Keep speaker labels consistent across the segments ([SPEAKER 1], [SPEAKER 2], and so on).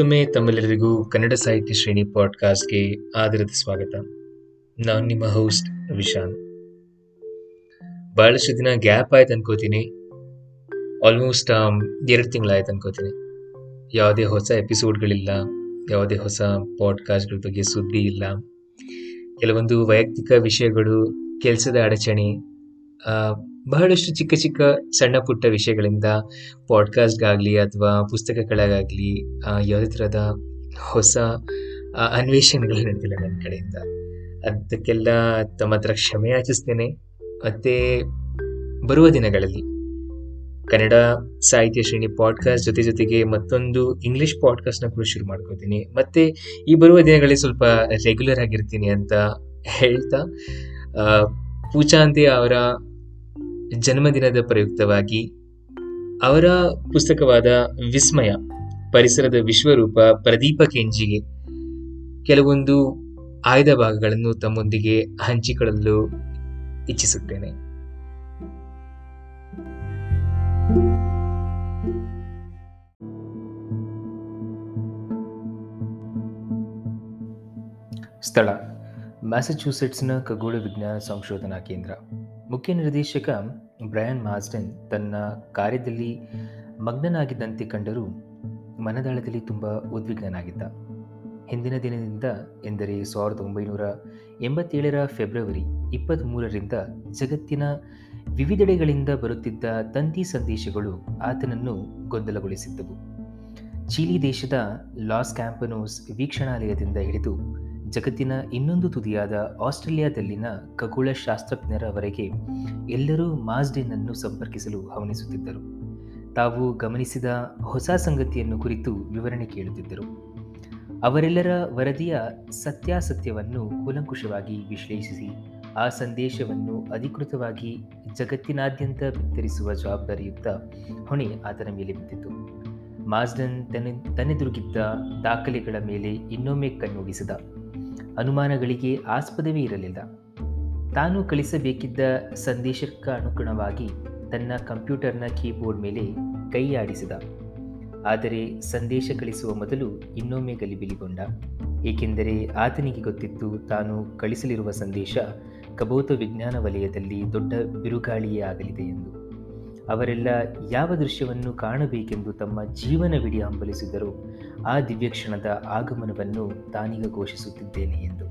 [SPEAKER 1] ಮತ್ತೊಮ್ಮೆ ತಮ್ಮೆಲ್ಲರಿಗೂ ಕನ್ನಡ ಸಾಹಿತ್ಯ ಶ್ರೇಣಿ ಪಾಡ್ಕಾಸ್ಟ್ಗೆ ಆದರದ ಸ್ವಾಗತ. ನಾನು ನಿಮ್ಮ ಹೋಸ್ಟ್ ವಿಶಾನ್. ಬಹಳಷ್ಟು ದಿನ ಗ್ಯಾಪ್ ಆಯ್ತು ಅನ್ಕೋತೀನಿ. ಆಲ್ಮೋಸ್ಟ್ ಎರಡು ತಿಂಗಳಾಯ್ತು ಅನ್ಕೋತೀನಿ. ಯಾವುದೇ ಹೊಸ ಎಪಿಸೋಡ್ಗಳಿಲ್ಲ ಯಾವುದೇ ಹೊಸ ಪಾಡ್ಕಾಸ್ಟ್ಗಳ ಬಗ್ಗೆ ಸುದ್ದಿ ಇಲ್ಲ. ಕೆಲವೊಂದು ವೈಯಕ್ತಿಕ ವಿಷಯಗಳು, ಕೆಲಸದ ಅಡಚಣೆ ಬಹಳಷ್ಟು ಚಿಕ್ಕ ಚಿಕ್ಕ ಸಣ್ಣ ಪುಟ್ಟ ವಿಷಯಗಳಿಂದ ಪಾಡ್ಕಾಸ್ಟ್ಗಾಗಲಿ ಅಥವಾ ಪುಸ್ತಕಗಳಿಗಾಗಲಿ ಯಾವುದೇ ಥರದ ಹೊಸ ಅನ್ವೇಷಣೆಗಳು ನಡೆದಿಲ್ಲ ನನ್ನ ಕಡೆಯಿಂದ. ಅದಕ್ಕೆಲ್ಲ ತಮ್ಮ ಹತ್ರ ಕ್ಷಮೆ ಯಾಚಿಸ್ತೇನೆ. ಮತ್ತು ಬರುವ ದಿನಗಳಲ್ಲಿ ಕನ್ನಡ ಸಾಹಿತ್ಯ ಶ್ರೇಣಿ ಪಾಡ್ಕಾಸ್ಟ್ ಜೊತೆ ಜೊತೆಗೆ ಮತ್ತೊಂದು ಇಂಗ್ಲೀಷ್ ಪಾಡ್ಕಾಸ್ಟ್ನ ಕೂಡ ಶುರು ಮಾಡ್ಕೋತೀನಿ. ಮತ್ತು ಈ ಬರುವ ದಿನಗಳಲ್ಲಿ ಸ್ವಲ್ಪ ರೆಗ್ಯುಲರ್ ಆಗಿರ್ತೀನಿ ಅಂತ ಹೇಳ್ತಾ ಪೂಜಾಂತಿ ಅವರ ಜನ್ಮದಿನದ ಪ್ರಯುಕ್ತವಾಗಿ ಅವರ ಪುಸ್ತಕವಾದ ವಿಸ್ಮಯ, ಪರಿಸರದ ವಿಶ್ವರೂಪ ಪ್ರದೀಪ ಕೆಂಜಿಗೆ ಕೆಲವೊಂದು ಆಯ್ದ ಭಾಗಗಳನ್ನು ತಮ್ಮೊಂದಿಗೆ ಹಂಚಿಕೊಳ್ಳಲು ಇಚ್ಛಿಸುತ್ತೇನೆ.
[SPEAKER 2] ಸ್ಥಳ ಮ್ಯಾಸಚ್ಯೂಸೆಟ್ಸ್ನ ಖಗೋಳ ವಿಜ್ಞಾನ ಸಂಶೋಧನಾ ಕೇಂದ್ರ. ಮುಖ್ಯ ನಿರ್ದೇಶಕ ಬ್ರಯಾನ್ ಮಾಸ್ಡನ್ ತನ್ನ ಕಾರ್ಯದಲ್ಲಿ ಮಗ್ನನಾಗಿದ್ದಂತೆ ಕಂಡರೂ ಮನದಾಳದಲ್ಲಿ ತುಂಬ ಉದ್ವಿಗ್ನನಾಗಿದ್ದ. ಹಿಂದಿನ ದಿನದಿಂದ ಎಂದರೆ ಸಾವಿರದ ಒಂಬೈನೂರ ಎಂಬತ್ತೇಳರ ಫೆಬ್ರವರಿ ಇಪ್ಪತ್ತ್ಮೂರರಿಂದ ಜಗತ್ತಿನ ವಿವಿಧೆಡೆಗಳಿಂದ ಬರುತ್ತಿದ್ದ ತಂತಿ ಸಂದೇಶಗಳು ಆತನನ್ನು ಗೊಂದಲಗೊಳಿಸಿದ್ದವು. ಚೀಲಿ ದೇಶದ ಲಾಸ್ ಕ್ಯಾಂಪನೋಸ್ ವೀಕ್ಷಣಾಲಯದಿಂದ ಹಿಡಿದು ಜಗತ್ತಿನ ಇನ್ನೊಂದು ತುದಿಯಾದ ಆಸ್ಟ್ರೇಲಿಯಾದಲ್ಲಿನ ಖಗೋಳ ಶಾಸ್ತ್ರಜ್ಞರವರೆಗೆ ಎಲ್ಲರೂ ಮಾಸ್ಡೆನ್ ಅನ್ನು ಸಂಪರ್ಕಿಸಲು ಹವಣಿಸುತ್ತಿದ್ದರು. ತಾವು ಗಮನಿಸಿದ ಹೊಸ ಸಂಗತಿಯನ್ನು ಕುರಿತು ವಿವರಣೆ ಕೇಳುತ್ತಿದ್ದರು. ಅವರೆಲ್ಲರ ವರದಿಯ ಸತ್ಯಾಸತ್ಯವನ್ನು ಕೂಲಂಕುಷವಾಗಿ ವಿಶ್ಲೇಷಿಸಿ, ಆ ಸಂದೇಶವನ್ನು ಅಧಿಕೃತವಾಗಿ ಜಗತ್ತಿನಾದ್ಯಂತ ಬಿತ್ತರಿಸುವ ಜವಾಬ್ದಾರಿಯುತ್ತ ಹೊಣೆ ಆತನ ಮೇಲೆ ಬಿದ್ದಿತು ಮಾಸ್ಡನ್ ತನ್ನ, ತನ್ನೆದುರುಗಿದ್ದ ದಾಖಲೆಗಳ ಮೇಲೆ ಇನ್ನೊಮ್ಮೆ ಕಣ್ಣೋಡಿಸಿದ ಅನುಮಾನಗಳಿಗೆ ಆಸ್ಪದವೇ ಇರಲಿಲ್ಲ. ತಾನು ಕಳಿಸಬೇಕಿದ್ದ ಸಂದೇಶಕ್ಕೆ ಅನುಗುಣವಾಗಿ ತನ್ನ ಕಂಪ್ಯೂಟರ್ನ ಕೀಬೋರ್ಡ್ ಮೇಲೆ ಕೈ ಆಡಿಸಿದ. ಆದರೆ ಸಂದೇಶ ಕಳಿಸುವ ಮೊದಲು ಇನ್ನೊಮ್ಮೆ ಗಲಿಬಿಲಿಗೊಂಡ. ಏಕೆಂದರೆ ಆತನಿಗೆ ಗೊತ್ತಿತ್ತು ತಾನು ಕಳಿಸಲಿರುವ ಸಂದೇಶ ಕಬೋತ ವಿಜ್ಞಾನ ವಲಯದಲ್ಲಿ ದೊಡ್ಡ ಬಿರುಗಾಳಿಯೇ ಆಗಲಿದೆ ಎಂದು. ಅವರೆಲ್ಲ ಯಾವ ದೃಶ್ಯವನ್ನು ಕಾಣಬೇಕೆಂದು ತಮ್ಮ ಜೀವನವಿಡೀ ಹಂಬಲಿಸಿದರು. ಆ ದಿವ್ಯಕ್ಷಣದ ಆಗಮನವನ್ನು ತಾನೀಗ ಘೋಷಿಸುತ್ತಿದ್ದೇನೆ ಎಂದು.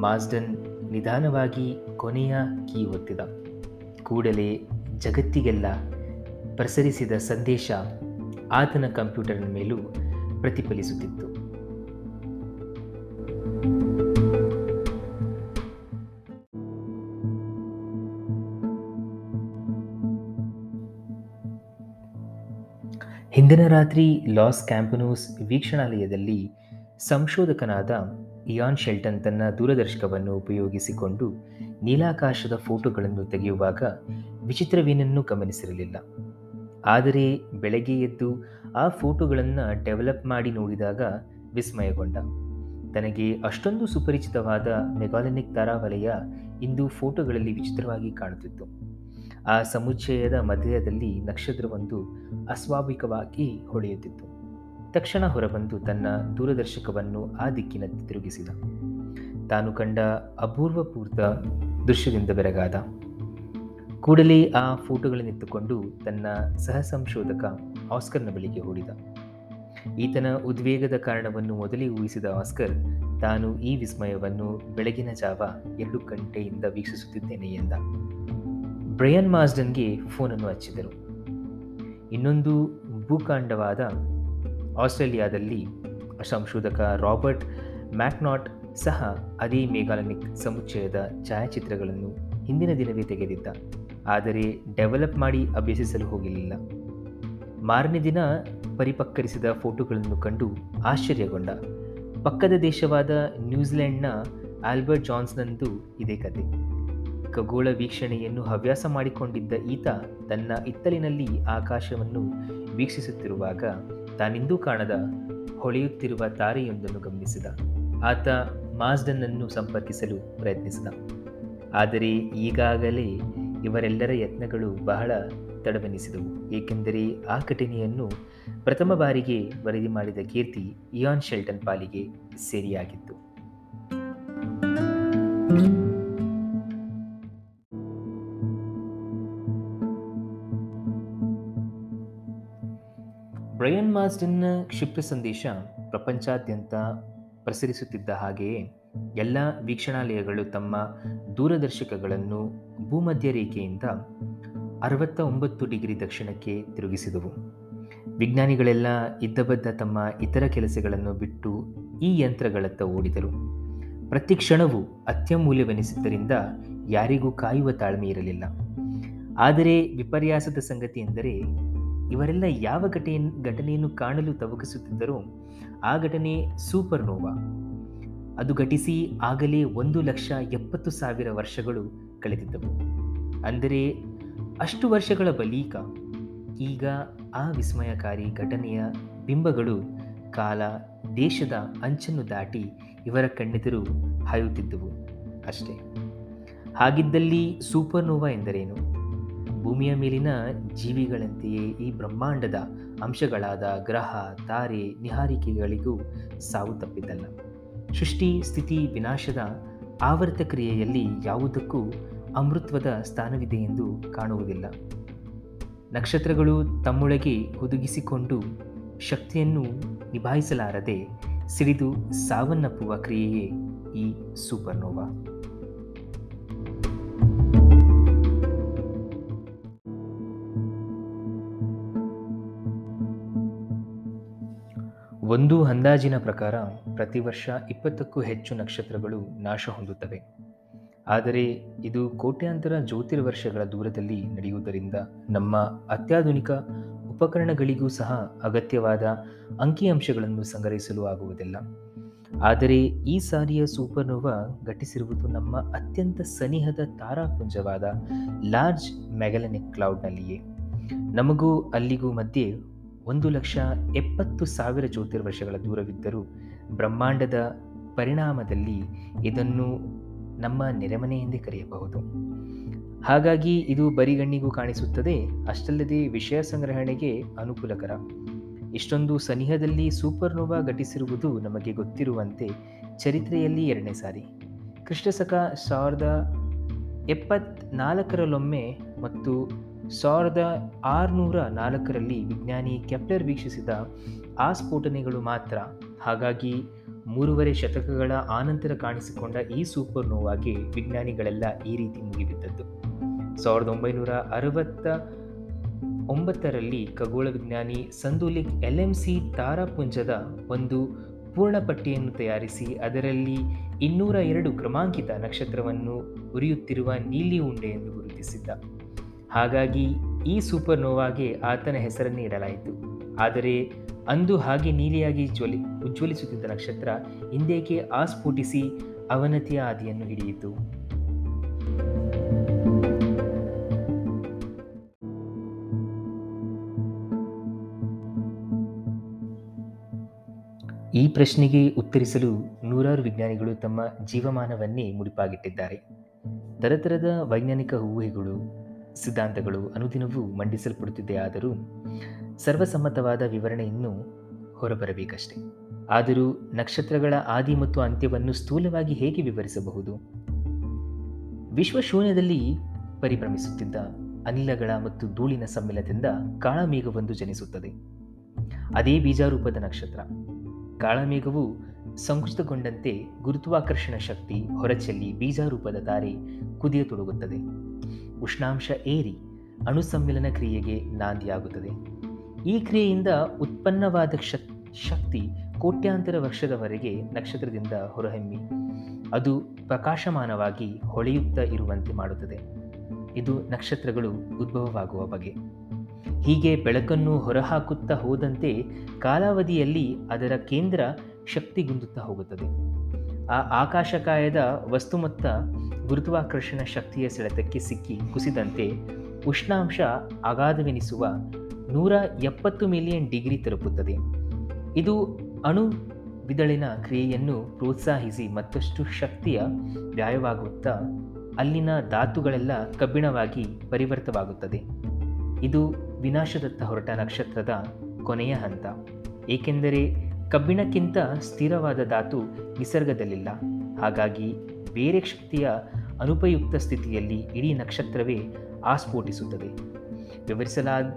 [SPEAKER 2] ಮಾಸ್ಡನ್ ನಿಧಾನವಾಗಿ ಕೊನೆಯ ಕೀ ಒತ್ತಿದ. ಕೂಡಲೇ ಜಗತ್ತಿಗೆಲ್ಲ ಪ್ರಸರಿಸಿದ ಸಂದೇಶ ಆತನ ಕಂಪ್ಯೂಟರ್ನ ಮೇಲೂ ಪ್ರತಿಫಲಿಸುತ್ತಿತ್ತು. ಹಿಂದಿನ ರಾತ್ರಿ ಲಾಸ್ ಕ್ಯಾಂಪನೋಸ್ ವೀಕ್ಷಣಾಲಯದಲ್ಲಿ ಸಂಶೋಧಕನಾದ ಇಯಾನ್ ಶೆಲ್ಟನ್ ತನ್ನ ದೂರದರ್ಶಕವನ್ನು ಉಪಯೋಗಿಸಿಕೊಂಡು ನೀಲಾಕಾಶದ ಫೋಟೋಗಳನ್ನು ತೆಗೆಯುವಾಗ ವಿಚಿತ್ರವೇನನ್ನೂ ಗಮನಿಸಿರಲಿಲ್ಲ. ಆದರೆ ಬೆಳಗ್ಗೆ ಎದ್ದು ಆ ಫೋಟೋಗಳನ್ನು ಡೆವಲಪ್ ಮಾಡಿ ನೋಡಿದಾಗ ವಿಸ್ಮಯಗೊಂಡ. ತನಗೆ ಅಷ್ಟೊಂದು ಸುಪರಿಚಿತವಾದ ಮೆಗಾಲಿನಿಕ್ ತಾರಾವಲಯ ಇಂದು ಫೋಟೋಗಳಲ್ಲಿ ವಿಚಿತ್ರವಾಗಿ ಕಾಣುತ್ತಿತ್ತು. ಆ ಸಮುಚ್ಚಯದ ಮಧ್ಯದಲ್ಲಿ ನಕ್ಷತ್ರವೊಂದು ಅಸ್ವಾಭಾವಿಕವಾಗಿ ಹೊಳೆಯುತ್ತಿತ್ತು. ತಕ್ಷಣ ಹೊರಬಂದು ತನ್ನ ದೂರದರ್ಶಕವನ್ನು ಆ ದಿಕ್ಕಿನತ್ತ ತಿರುಗಿಸಿದ. ತಾನು ಕಂಡ ಅಪೂರ್ವಪೂರ್ತ ದೃಶ್ಯದಿಂದ ಬೆರಗಾದ. ಕೂಡಲೇ ಆ ಫೋಟೋಗಳನ್ನಿತ್ತುಕೊಂಡು ತನ್ನ ಸಹ ಸಂಶೋಧಕ ಆಸ್ಕರ್ನ ಬಳಿಗೆ ಓಡಿದ. ಈತನ ಉದ್ವೇಗದ ಕಾರಣವನ್ನು ಮೊದಲೇ ಊಹಿಸಿದ ಆಸ್ಕರ್, ತಾನು ಈ ವಿಸ್ಮಯವನ್ನು ಬೆಳಗಿನ ಜಾವ ಎರಡು ಗಂಟೆಯಿಂದ ವೀಕ್ಷಿಸುತ್ತಿದ್ದೇನೆ ಎಂದ. ಬ್ರಯನ್ ಮಾಸ್ಡನ್ಗೆ ಫೋನನ್ನು ಹಚ್ಚಿದರು. ಇನ್ನೊಂದು ಭೂಕಾಂಡವಾದ ಆಸ್ಟ್ರೇಲಿಯಾದಲ್ಲಿ ಸಂಶೋಧಕ ರಾಬರ್ಟ್ ಮ್ಯಾಕ್ನಾಟ್ ಸಹ ಅದೇ ಮೇಘಾಲನಿಕ್ ಸಮುಚ್ಚಯದ ಛಾಯಾಚಿತ್ರಗಳನ್ನು ಹಿಂದಿನ ದಿನವೇ ತೆಗೆದಿದ್ದ. ಆದರೆ ಡೆವಲಪ್ ಮಾಡಿ ಅಭ್ಯಸಿಸಲು ಹೋಗಲಿಲ್ಲ ಮಾರನೇ ದಿನ ಪರಿಪಕ್ಕರಿಸಿದ ಫೋಟೋಗಳನ್ನು ಕಂಡು ಆಶ್ಚರ್ಯಗೊಂಡ. ಪಕ್ಕದ ದೇಶವಾದ ನ್ಯೂಜಿಲೆಂಡ್ನ ಆಲ್ಬರ್ಟ್ ಜಾನ್ಸ್ನಂದು ಇದೇ ಕತೆ. ಖಗೋಳ ವೀಕ್ಷಣೆಯನ್ನು ಹವ್ಯಾಸ ಮಾಡಿಕೊಂಡಿದ್ದ ಈತ ತನ್ನ ಇತ್ತಲಿನಲ್ಲಿ ಆಕಾಶವನ್ನು ವೀಕ್ಷಿಸುತ್ತಿರುವಾಗ ತಾನಿಂದೂ ಕಾಣದ ಹೊಳೆಯುತ್ತಿರುವ ತಾರೆಯೊಂದನ್ನು ಗಮನಿಸಿದ. ಆತ ಮಾಸ್ಡನ್ನನ್ನು ಸಂಪರ್ಕಿಸಲು ಪ್ರಯತ್ನಿಸಿದ. ಆದರೆ ಈಗಾಗಲೇ ಇವರೆಲ್ಲರ ಯತ್ನಗಳು ಬಹಳ ತಡವೆನಿಸಿದವು. ಏಕೆಂದರೆ ಆ ಘಟನೆಯನ್ನು ಪ್ರಥಮ ಬಾರಿಗೆ ವರದಿ ಮಾಡಿದ ಕೀರ್ತಿ ಇಯಾನ್ ಶೆಲ್ಟನ್ ಪಾಲಿಗೆ ಸೇರಿಯಾಗಿತ್ತು. ಮಾಸ್ಟನ್ನ ಕ್ಷಿಪ್ರ ಸಂದೇಶ ಪ್ರಪಂಚಾದ್ಯಂತ ಪ್ರಸರಿಸುತ್ತಿದ್ದ ಹಾಗೆಯೇ ಎಲ್ಲ ವೀಕ್ಷಣಾಲಯಗಳು ತಮ್ಮ ದೂರದರ್ಶಕಗಳನ್ನು ಭೂಮಧ್ಯ ರೇಖೆಯಿಂದ ಅರವತ್ತ ಒಂಬತ್ತು ಡಿಗ್ರಿ ದಕ್ಷಿಣಕ್ಕೆ ತಿರುಗಿಸಿದವು. ವಿಜ್ಞಾನಿಗಳೆಲ್ಲ ಇದ್ದಬದ್ದ ತಮ್ಮ ಇತರ ಕೆಲಸಗಳನ್ನು ಬಿಟ್ಟು ಈ ಯಂತ್ರಗಳತ್ತ ಓಡಿದರು. ಪ್ರತಿ ಕ್ಷಣವೂ ಅತ್ಯಮೂಲ್ಯವೆನಿಸಿದ್ದರಿಂದ ಯಾರಿಗೂ ಕಾಯುವ ತಾಳ್ಮೆ ಇರಲಿಲ್ಲ. ಆದರೆ ವಿಪರ್ಯಾಸದ ಸಂಗತಿ ಎಂದರೆ ಇವರೆಲ್ಲ ಯಾವ ಘಟನೆ ಘಟನೆಯನ್ನು ಕಾಣಲು ತವಕಿಸುತ್ತಿದ್ದರೋ ಆ ಘಟನೆ ಸೂಪರ್ ನೋವಾ ಅದು ಘಟಿಸಿ ಆಗಲೇ ಒಂದು ಲಕ್ಷ ಎಪ್ಪತ್ತು ಸಾವಿರ ವರ್ಷಗಳು ಕಳೆದಿದ್ದವು. ಅಂದರೆ ಅಷ್ಟು ವರ್ಷಗಳ ಬಳಿಕ ಈಗ ಆ ವಿಸ್ಮಯಕಾರಿ ಘಟನೆಯ ಬಿಂಬಗಳು ಕಾಲ, ದೇಶದ ಅಂಚನ್ನು ದಾಟಿ ಇವರ ಕಣ್ಣೆದುರು ಹಾಯುತ್ತಿದ್ದವು ಅಷ್ಟೇ. ಹಾಗಿದ್ದಲ್ಲಿ ಸೂಪರ್ನೋವಾ ಎಂದರೇನು? ಭೂಮಿಯ ಮೇಲಿನ ಜೀವಿಗಳಂತೆಯೇ ಈ ಬ್ರಹ್ಮಾಂಡದ ಅಂಶಗಳಾದ ಗ್ರಹ, ತಾರೆ, ನಿಹಾರಿಕೆಗಳಿಗೂ ಸಾವು ತಪ್ಪಿದ್ದಲ್ಲ. ಸೃಷ್ಟಿ, ಸ್ಥಿತಿ, ವಿನಾಶದ ಆವರ್ತ ಕ್ರಿಯೆಯಲ್ಲಿ ಯಾವುದಕ್ಕೂ ಅಮೃತ್ವದ ಸ್ಥಾನವಿದೆ ಎಂದು ಕಾಣುವುದಿಲ್ಲ. ನಕ್ಷತ್ರಗಳು ತಮ್ಮೊಳಗೆ ಹುದುಗಿಸಿಕೊಂಡು ಶಕ್ತಿಯನ್ನು ನಿಭಾಯಿಸಲಾರದೆ ಸಿಡಿದು ಸಾವನ್ನಪ್ಪುವ ಕ್ರಿಯೆಯೇ ಈ ಸೂಪರ್ನೋವಾ. ಒಂದು ಅಂದಾಜಿನ ಪ್ರಕಾರ ಪ್ರತಿ ವರ್ಷ ಇಪ್ಪತ್ತಕ್ಕೂ ಹೆಚ್ಚು ನಕ್ಷತ್ರಗಳು ನಾಶ ಹೊಂದುತ್ತವೆ. ಆದರೆ ಇದು ಕೋಟ್ಯಾಂತರ ಜ್ಯೋತಿರ್ವರ್ಷಗಳ ದೂರದಲ್ಲಿ ನಡೆಯುವುದರಿಂದ ನಮ್ಮ ಅತ್ಯಾಧುನಿಕ ಉಪಕರಣಗಳಿಗೂ ಸಹ ಅಗತ್ಯವಾದ ಅಂಕಿಅಂಶಗಳನ್ನು ಸಂಗ್ರಹಿಸಲು ಆಗುವುದಿಲ್ಲ. ಆದರೆ ಈ ಸಾರಿಯ ಸೂಪರ್ನೋವಾ ಘಟಿಸಿರುವುದು ನಮ್ಮ ಅತ್ಯಂತ ಸನಿಹದ ತಾರಾಪುಂಜವಾದ ಲಾರ್ಜ್ ಮ್ಯಾಗಲನಿಕ್ ಕ್ಲೌಡ್ನಲ್ಲಿಯೇ. ನಮಗೂ ಅಲ್ಲಿಗೂ ಮಧ್ಯೆ ಒಂದು ಲಕ್ಷ ಎಪ್ಪತ್ತು ಸಾವಿರ ಜ್ಯೋತಿರ್ವರ್ಷಗಳ ದೂರವಿದ್ದರೂ ಬ್ರಹ್ಮಾಂಡದ ಪರಿಣಾಮದಲ್ಲಿ ಇದನ್ನು ನಮ್ಮ ನೆರೆಮನೆ ಎಂದೇ ಕರೆಯಬಹುದು. ಹಾಗಾಗಿ ಇದು ಬರಿಗಣ್ಣಿಗೂ ಕಾಣಿಸುತ್ತದೆ, ಅಷ್ಟಲ್ಲದೆ ವಿಷಯ ಸಂಗ್ರಹಣೆಗೆ ಅನುಕೂಲಕರ. ಇಷ್ಟೊಂದು ಸನಿಹದಲ್ಲಿ ಸೂಪರ್ನೋವಾ ಘಟಿಸಿರುವುದು ನಮಗೆ ಗೊತ್ತಿರುವಂತೆ ಚರಿತ್ರೆಯಲ್ಲಿ ಎರಡನೇ ಸಾರಿ. ಕೃಷ್ಣಸಖ ಸಾವಿರದ ಎಪ್ಪತ್ನಾಲ್ಕರಲ್ಲೊಮ್ಮೆ ಮತ್ತು ಸಾವಿರದ ಆರುನೂರ ನಾಲ್ಕರಲ್ಲಿ ವಿಜ್ಞಾನಿ ಕೆಪ್ಲರ್ ವೀಕ್ಷಿಸಿದ ಆ ಸ್ಫೋಟನೆಗಳು ಮಾತ್ರ. ಹಾಗಾಗಿ ಮೂರುವರೆ ಶತಕಗಳ ಆನಂತರ ಕಾಣಿಸಿಕೊಂಡ ಈ ಸೂಪರ್ ನೋವಾಗಿ ವಿಜ್ಞಾನಿಗಳೆಲ್ಲ ಈ ರೀತಿ ಮುಗಿಬಿದ್ದದ್ದು. ಸಾವಿರದ ಒಂಬೈನೂರ ಅರವತ್ತ ಒಂಬತ್ತರಲ್ಲಿ ಖಗೋಳ ವಿಜ್ಞಾನಿ ಸಂದುಲಿಕ್ ಎಲ್ ಎಂ ಸಿ ತಾರಾಪುಂಜದ ಒಂದು ಪೂರ್ಣ ಪಟ್ಟಿಯನ್ನು ತಯಾರಿಸಿ ಅದರಲ್ಲಿ ಇನ್ನೂರ ಎರಡು ಕ್ರಮಾಂಕಿತ ನಕ್ಷತ್ರವನ್ನು ಉರಿಯುತ್ತಿರುವ ನೀಲಿ ಉಂಡೆ ಎಂದು ಗುರುತಿಸಿದ್ದ. ಹಾಗಾಗಿ ಈ ಸೂಪರ್ ನೋವಾಗೆ ಆತನ ಹೆಸರನ್ನೇ ಇಡಲಾಯಿತು. ಆದರೆ ಅಂದು ಹಾಗೆ ನೀಲಿಯಾಗಿ ಜ್ವಲಿ ಉಜ್ವಲಿಸುತ್ತಿದ್ದ ನಕ್ಷತ್ರ ಇಂದೇಕೆ ಆಸ್ಫೋಟಿಸಿ ಅವನತಿಯ ಆದಿಯನ್ನು ಹಿಡಿಯಿತು. ಈ ಪ್ರಶ್ನೆಗೆ ಉತ್ತರಿಸಲು ನೂರಾರು ವಿಜ್ಞಾನಿಗಳು ತಮ್ಮ ಜೀವಮಾನವನ್ನೇ ಮುಡಿಪಾಗಿಟ್ಟಿದ್ದಾರೆ. ತರತರದ ವೈಜ್ಞಾನಿಕ ಊಹೆಗಳು ಸಿದ್ಧಾಂತಗಳು ಅನುದಿನವೂ ಮಂಡಿಸಲ್ಪಡುತ್ತಿದೆ ಆದರೂ ಸರ್ವಸಮ್ಮತವಾದ ವಿವರಣೆ ಇನ್ನೂ ಹೊರಬರಬೇಕಷ್ಟೆ. ಆದರೂ ನಕ್ಷತ್ರಗಳ ಆದಿ ಮತ್ತು ಅಂತ್ಯವನ್ನು ಸ್ಥೂಲವಾಗಿ ಹೇಗೆ ವಿವರಿಸಬಹುದು? ವಿಶ್ವಶೂನ್ಯದಲ್ಲಿ ಪರಿಭ್ರಮಿಸುತ್ತಿದ್ದ ಅನಿಲಗಳ ಮತ್ತು ಧೂಳಿನ ಸಮ್ಮಿಲದಿಂದ ಕಾಳಮೇಘವೊಂದು ಜನಿಸುತ್ತದೆ. ಅದೇ ಬೀಜಾರೂಪದ ನಕ್ಷತ್ರ. ಕಾಳಮೇಘವು ಸಂಕುಚಿತಗೊಂಡಂತೆ ಗುರುತ್ವಾಕರ್ಷಣ ಶಕ್ತಿ ಹೊರಚೆಲ್ಲಿ ಬೀಜಾರೂಪದ ತಾರೆ ಕುದಿಯತೊಡಗುತ್ತದೆ. ಉಷ್ಣಾಂಶ ಏರಿ ಅಣುಸಮ್ಮಿಲನ ಕ್ರಿಯೆಗೆ ನಾಂದಿಯಾಗುತ್ತದೆ. ಈ ಕ್ರಿಯೆಯಿಂದ ಉತ್ಪನ್ನವಾದ ಶಕ್ತಿ ಕೋಟ್ಯಾಂತರ ವರ್ಷದವರೆಗೆ ನಕ್ಷತ್ರದಿಂದ ಹೊರಹೊಮ್ಮಿ, ಅದು ಪ್ರಕಾಶಮಾನವಾಗಿ ಹೊಳೆಯುತ್ತಾ ಇರುವಂತೆ ಮಾಡುತ್ತದೆ. ಇದು ನಕ್ಷತ್ರಗಳು ಉದ್ಭವವಾಗುವ ಬಗೆ. ಹೀಗೆ ಬೆಳಕನ್ನು ಹೊರಹಾಕುತ್ತಾ ಹೋದಂತೆ ಕಾಲಾವಧಿಯಲ್ಲಿ ಅದರ ಕೇಂದ್ರ ಶಕ್ತಿಗುಂದುತ್ತಾ ಹೋಗುತ್ತದೆ. ಆ ಆಕಾಶಕಾಯದ ವಸ್ತುಮೊತ್ತ ಗುರುತ್ವಾಕರ್ಷಣ ಶಕ್ತಿಯ ಸೆಳೆತಕ್ಕೆ ಸಿಕ್ಕಿ ಕುಸಿದಂತೆ ಉಷ್ಣಾಂಶ ಅಗಾಧವೆನಿಸುವ ನೂರ ಎಪ್ಪತ್ತು ಮಿಲಿಯನ್ ಡಿಗ್ರಿ ತಲುಪುತ್ತದೆ. ಇದು ಅಣು ಬಿದಳಿನ ಕ್ರಿಯೆಯನ್ನು ಪ್ರೋತ್ಸಾಹಿಸಿ ಮತ್ತಷ್ಟು ಶಕ್ತಿಯ ವ್ಯಯವಾಗುತ್ತಾ ಅಲ್ಲಿನ ಧಾತುಗಳೆಲ್ಲ ಕಬ್ಬಿಣವಾಗಿ ಪರಿವರ್ತವಾಗುತ್ತದೆ. ಇದು ವಿನಾಶದತ್ತ ಹೊರಟ ನಕ್ಷತ್ರದ ಕೊನೆಯ ಹಂತ. ಏಕೆಂದರೆ ಕಬ್ಬಿಣಕ್ಕಿಂತ ಸ್ಥಿರವಾದ ಧಾತು ನಿಸರ್ಗದಲ್ಲಿಲ್ಲ. ಹಾಗಾಗಿ ಬೇರೆ ಶಕ್ತಿಯ ಅನುಪಯುಕ್ತ ಸ್ಥಿತಿಯಲ್ಲಿ ಇಡೀ ನಕ್ಷತ್ರವೇ ಆಸ್ಫೋಟಿಸುತ್ತದೆ. ವಿವರಿಸಲಾದ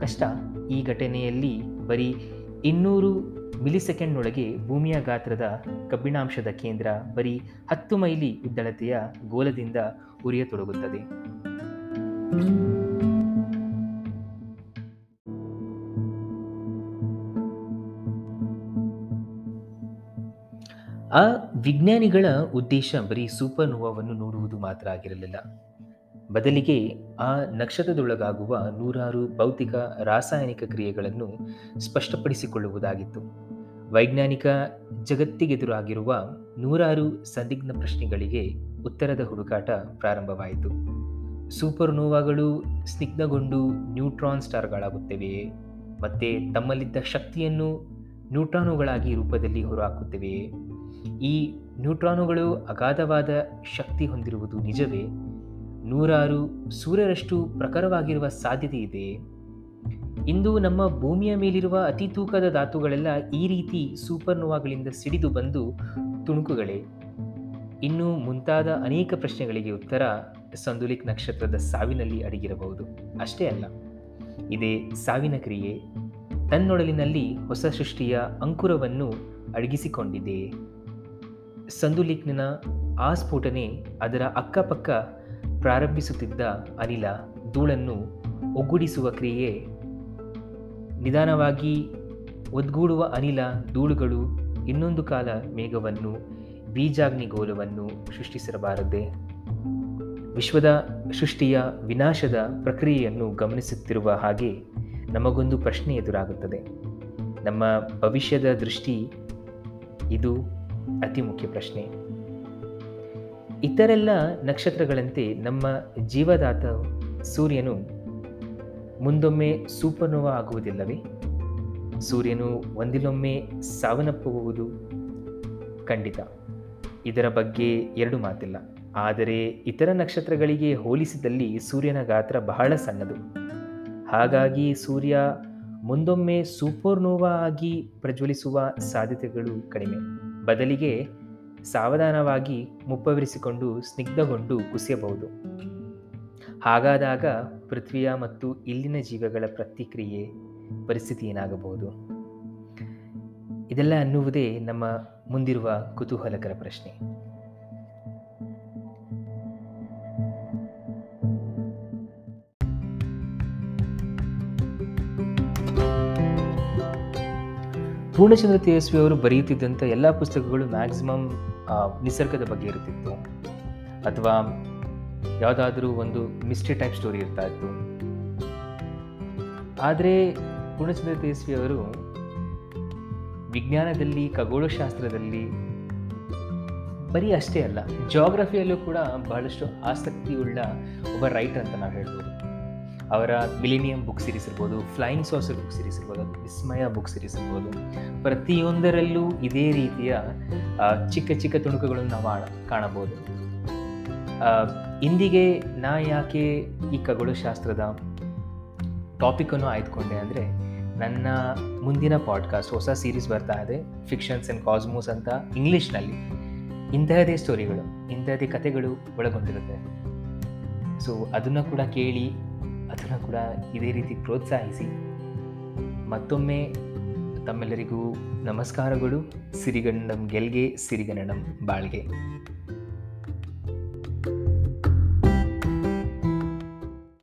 [SPEAKER 2] ಕಷ್ಟ ಈ ಘಟನೆಯಲ್ಲಿ ಬರೀ ಇನ್ನೂರು ಮಿಲಿಸೆಕೆಂಡ್ನೊಳಗೆ ಭೂಮಿಯ ಗಾತ್ರದ ಕಬ್ಬಿಣಾಂಶದ ಕೇಂದ್ರ ಬರೀ ಹತ್ತು ಮೈಲಿ ಉದ್ದಳತೆಯ ಗೋಲದಿಂದ ಉರಿಯತೊಡಗುತ್ತದೆ. ಆ ವಿಜ್ಞಾನಿಗಳ ಉದ್ದೇಶ ಬರೀ ಸೂಪರ್ ನೋವಾವನ್ನು ನೋಡುವುದು ಮಾತ್ರ ಆಗಿರಲಿಲ್ಲ. ಬದಲಿಗೆ ಆ ನಕ್ಷತ್ರದೊಳಗಾಗುವ ನೂರಾರು ಭೌತಿಕ ರಾಸಾಯನಿಕ ಕ್ರಿಯೆಗಳನ್ನು ಸ್ಪಷ್ಟಪಡಿಸಿಕೊಳ್ಳುವುದಾಗಿತ್ತು. ವೈಜ್ಞಾನಿಕ ಜಗತ್ತಿಗೆದುರಾಗಿರುವ ನೂರಾರು ಸಂದಿಗ್ಧ ಪ್ರಶ್ನೆಗಳಿಗೆ ಉತ್ತರದ ಹುಡುಕಾಟ ಪ್ರಾರಂಭವಾಯಿತು. ಸೂಪರ್ ನೋವಾಗಳು ಸ್ನಿಗ್ಧಗೊಂಡು ನ್ಯೂಟ್ರಾನ್ ಸ್ಟಾರ್ಗಳಾಗುತ್ತವೆಯೇ ಮತ್ತೆ ತಮ್ಮಲ್ಲಿದ್ದ ಶಕ್ತಿಯನ್ನು ನ್ಯೂಟ್ರಾನುಗಳಾಗಿ ರೂಪದಲ್ಲಿ ಹೊರಹಾಕುತ್ತವೆಯೇ ಈ ನ್ಯೂಟ್ರಾನುಗಳು ಅಗಾಧವಾದ ಶಕ್ತಿ ಹೊಂದಿರುವುದು ನಿಜವೇ? ನೂರಾರು ಸೂರ್ಯರಷ್ಟು ಪ್ರಖರವಾಗಿರುವ ಸಾಧ್ಯತೆ ಇದೆ. ಇಂದು ನಮ್ಮ ಭೂಮಿಯ ಮೇಲಿರುವ ಅತಿ ತೂಕದ ಧಾತುಗಳೆಲ್ಲ ಈ ರೀತಿ ಸೂಪರ್ನೋವಾಗಳಿಂದ ಸಿಡಿದು ಬಂದು ತುಣುಕುಗಳೇ. ಇನ್ನು ಮುಂತಾದ ಅನೇಕ ಪ್ರಶ್ನೆಗಳಿಗೆ ಉತ್ತರ ಸಂದುಲಿಕ್ ನಕ್ಷತ್ರದ ಸಾವಿನಲ್ಲಿ ಅಡಗಿರಬಹುದು. ಅಷ್ಟೇ ಅಲ್ಲ, ಇದೇ ಸಾವಿನ ಕ್ರಿಯೆ ತನ್ನೊಡಲಿನಲ್ಲಿ ಹೊಸ ಸೃಷ್ಟಿಯ ಅಂಕುರವನ್ನು ಅಡಗಿಸಿಕೊಂಡಿದೆ. ಸಂದುಲಿಕ್ನ ಆ ಸ್ಫೋಟನೆ ಅದರ ಅಕ್ಕಪಕ್ಕ ಪ್ರಾರಂಭಿಸುತ್ತಿದ್ದ ಅನಿಲ ಧೂಳನ್ನು ಒಗ್ಗೂಡಿಸುವ ಕ್ರಿಯೆ. ನಿಧಾನವಾಗಿ ಒದ್ಗೂಡುವ ಅನಿಲ ಧೂಳುಗಳು ಇನ್ನೊಂದು ಕಾಲ ಮೇಘವನ್ನು, ಬೀಜಾಗ್ನಿಗೋಲವನ್ನು ಸೃಷ್ಟಿಸಿರಬಾರದೆ. ವಿಶ್ವದ ಸೃಷ್ಟಿಯ ವಿನಾಶದ ಪ್ರಕ್ರಿಯೆಯನ್ನು ಗಮನಿಸುತ್ತಿರುವ ಹಾಗೆ ನಮಗೊಂದು ಪ್ರಶ್ನೆ ಎದುರಾಗುತ್ತದೆ. ನಮ್ಮ ಭವಿಷ್ಯದ ದೃಷ್ಟಿ ಇದು. ಅತಿ ಮುಖ್ಯ ಪ್ರಶ್ನೆ. ಇತರೆಲ್ಲ ನಕ್ಷತ್ರಗಳಂತೆ ನಮ್ಮ ಜೀವದಾತ ಸೂರ್ಯನು ಮುಂದೊಮ್ಮೆ ಸೂಪರ್ನೋವ ಆಗುವುದಿಲ್ಲವೇ? ಸೂರ್ಯನು ಒಂದಿಲೊಮ್ಮೆ ಸಾವನ್ನಪ್ಪುವುದು ಖಂಡಿತ. ಇದರ ಬಗ್ಗೆ ಎರಡು ಮಾತಿಲ್ಲ. ಆದರೆ ಇತರ ನಕ್ಷತ್ರಗಳಿಗೆ ಹೋಲಿಸಿದಲ್ಲಿ ಸೂರ್ಯನ ಗಾತ್ರ ಬಹಳ ಸಣ್ಣದು. ಹಾಗಾಗಿ ಸೂರ್ಯ ಮುಂದೊಮ್ಮೆ ಸೂಪರ್ನೋವಾ ಆಗಿ ಪ್ರಜ್ವಲಿಸುವ ಸಾಧ್ಯತೆಗಳು ಕಡಿಮೆ. ಬದಲಿಗೆ ಸಾವಧಾನವಾಗಿ ಮುಪ್ಪವಿರಿಸಿಕೊಂಡು ಸ್ನಿಗ್ಧಗೊಂಡು ಕುಸಿಯಬಹುದು. ಹಾಗಾದಾಗ ಪೃಥ್ವಿಯ ಮತ್ತು ಇಲ್ಲಿನ ಜೀವಗಳ ಪ್ರತಿಕ್ರಿಯೆ, ಪರಿಸ್ಥಿತಿ ಏನಾಗಬಹುದು? ಇದೆಲ್ಲ ಅನ್ನುವುದೇ ನಮ್ಮ ಮುಂದಿರುವ ಕುತೂಹಲಕರ ಪ್ರಶ್ನೆ. ಪೂರ್ಣಚಂದ್ರ ತೇಜಸ್ವಿ ಅವರು ಬರೆಯುತ್ತಿದ್ದಂಥ ಎಲ್ಲ ಪುಸ್ತಕಗಳು ಮ್ಯಾಕ್ಸಿಮಮ್ ನಿಸರ್ಗದ ಬಗ್ಗೆ ಇರುತ್ತಿತ್ತು. ಅಥವಾ ಯಾವುದಾದ್ರೂ ಒಂದು ಮಿಸ್ಟ್ರಿ ಟೈಪ್ ಸ್ಟೋರಿ ಇರ್ತಾ ಇತ್ತು. ಆದರೆ ಪೂರ್ಣಚಂದ್ರ ತೇಜಸ್ವಿ ಅವರು ವಿಜ್ಞಾನದಲ್ಲಿ, ಖಗೋಳಶಾಸ್ತ್ರದಲ್ಲಿ ಬರೀ ಅಷ್ಟೇ ಅಲ್ಲ ಜಾಗ್ರಫಿಯಲ್ಲೂ ಕೂಡ ಬಹಳಷ್ಟು ಆಸಕ್ತಿಯುಳ್ಳ ಒಬ್ಬ ರೈಟರ್ ಅಂತ ನಾವು ಹೇಳ್ಬೋದು. ಅವರ ಮಿಲಿನಿಯಂ ಬುಕ್ ಸೀರೀಸ್ ಇರ್ಬೋದು ಫ್ಲೈಯಿಂಗ್ ಸಾಸರ್ ಬುಕ್ ಸೀರೀಸ್ ಇರ್ಬೋದು ವಿಸ್ಮಯ ಬುಕ್ ಸೀರೀಸ್ ಇರ್ಬೋದು, ಪ್ರತಿಯೊಂದರಲ್ಲೂ ಇದೇ ರೀತಿಯ ಚಿಕ್ಕ ಚಿಕ್ಕ ತುಣುಕುಗಳನ್ನು ನಾವು ಕಾಣಬಹುದು. ಇಂದಿಗೆ ನಾ ಯಾಕೆ ಈ ಖಗೋಳಶಾಸ್ತ್ರದ ಟಾಪಿಕನ್ನು ಆಯ್ದುಕೊಂಡೆ ಅಂದರೆ, ನನ್ನ ಮುಂದಿನ ಪಾಡ್ಕಾಸ್ಟ್ ಹೊಸ ಸೀರೀಸ್ ಬರ್ತಾ ಇದೆ ಫಿಕ್ಷನ್ಸ್ ಆ್ಯಂಡ್ ಕಾಸ್ಮೋಸ್ ಅಂತ ಇಂಗ್ಲೀಷ್ನಲ್ಲಿ ಇಂತಹದೇ ಸ್ಟೋರಿಗಳು ಇಂತಹದೇ ಕಥೆಗಳು ಒಳಗೊಂಡಿರುತ್ತೆ. ಸೊ ಅದನ್ನು ಕೂಡ ಕೇಳಿ ಅದನ್ನು ಕೂಡ ಇದೇ ರೀತಿ ಪ್ರೋತ್ಸಾಹಿಸಿ. ಮತ್ತೊಮ್ಮೆ ತಮ್ಮೆಲ್ಲರಿಗೂ ನಮಸ್ಕಾರಗಳು. ಸಿರಿಗನ್ನಡಂ ಗೆಲ್ಗೆ ಸಿರಿಗನ್ನಡಂ ಬಾಳ್ಗೆ.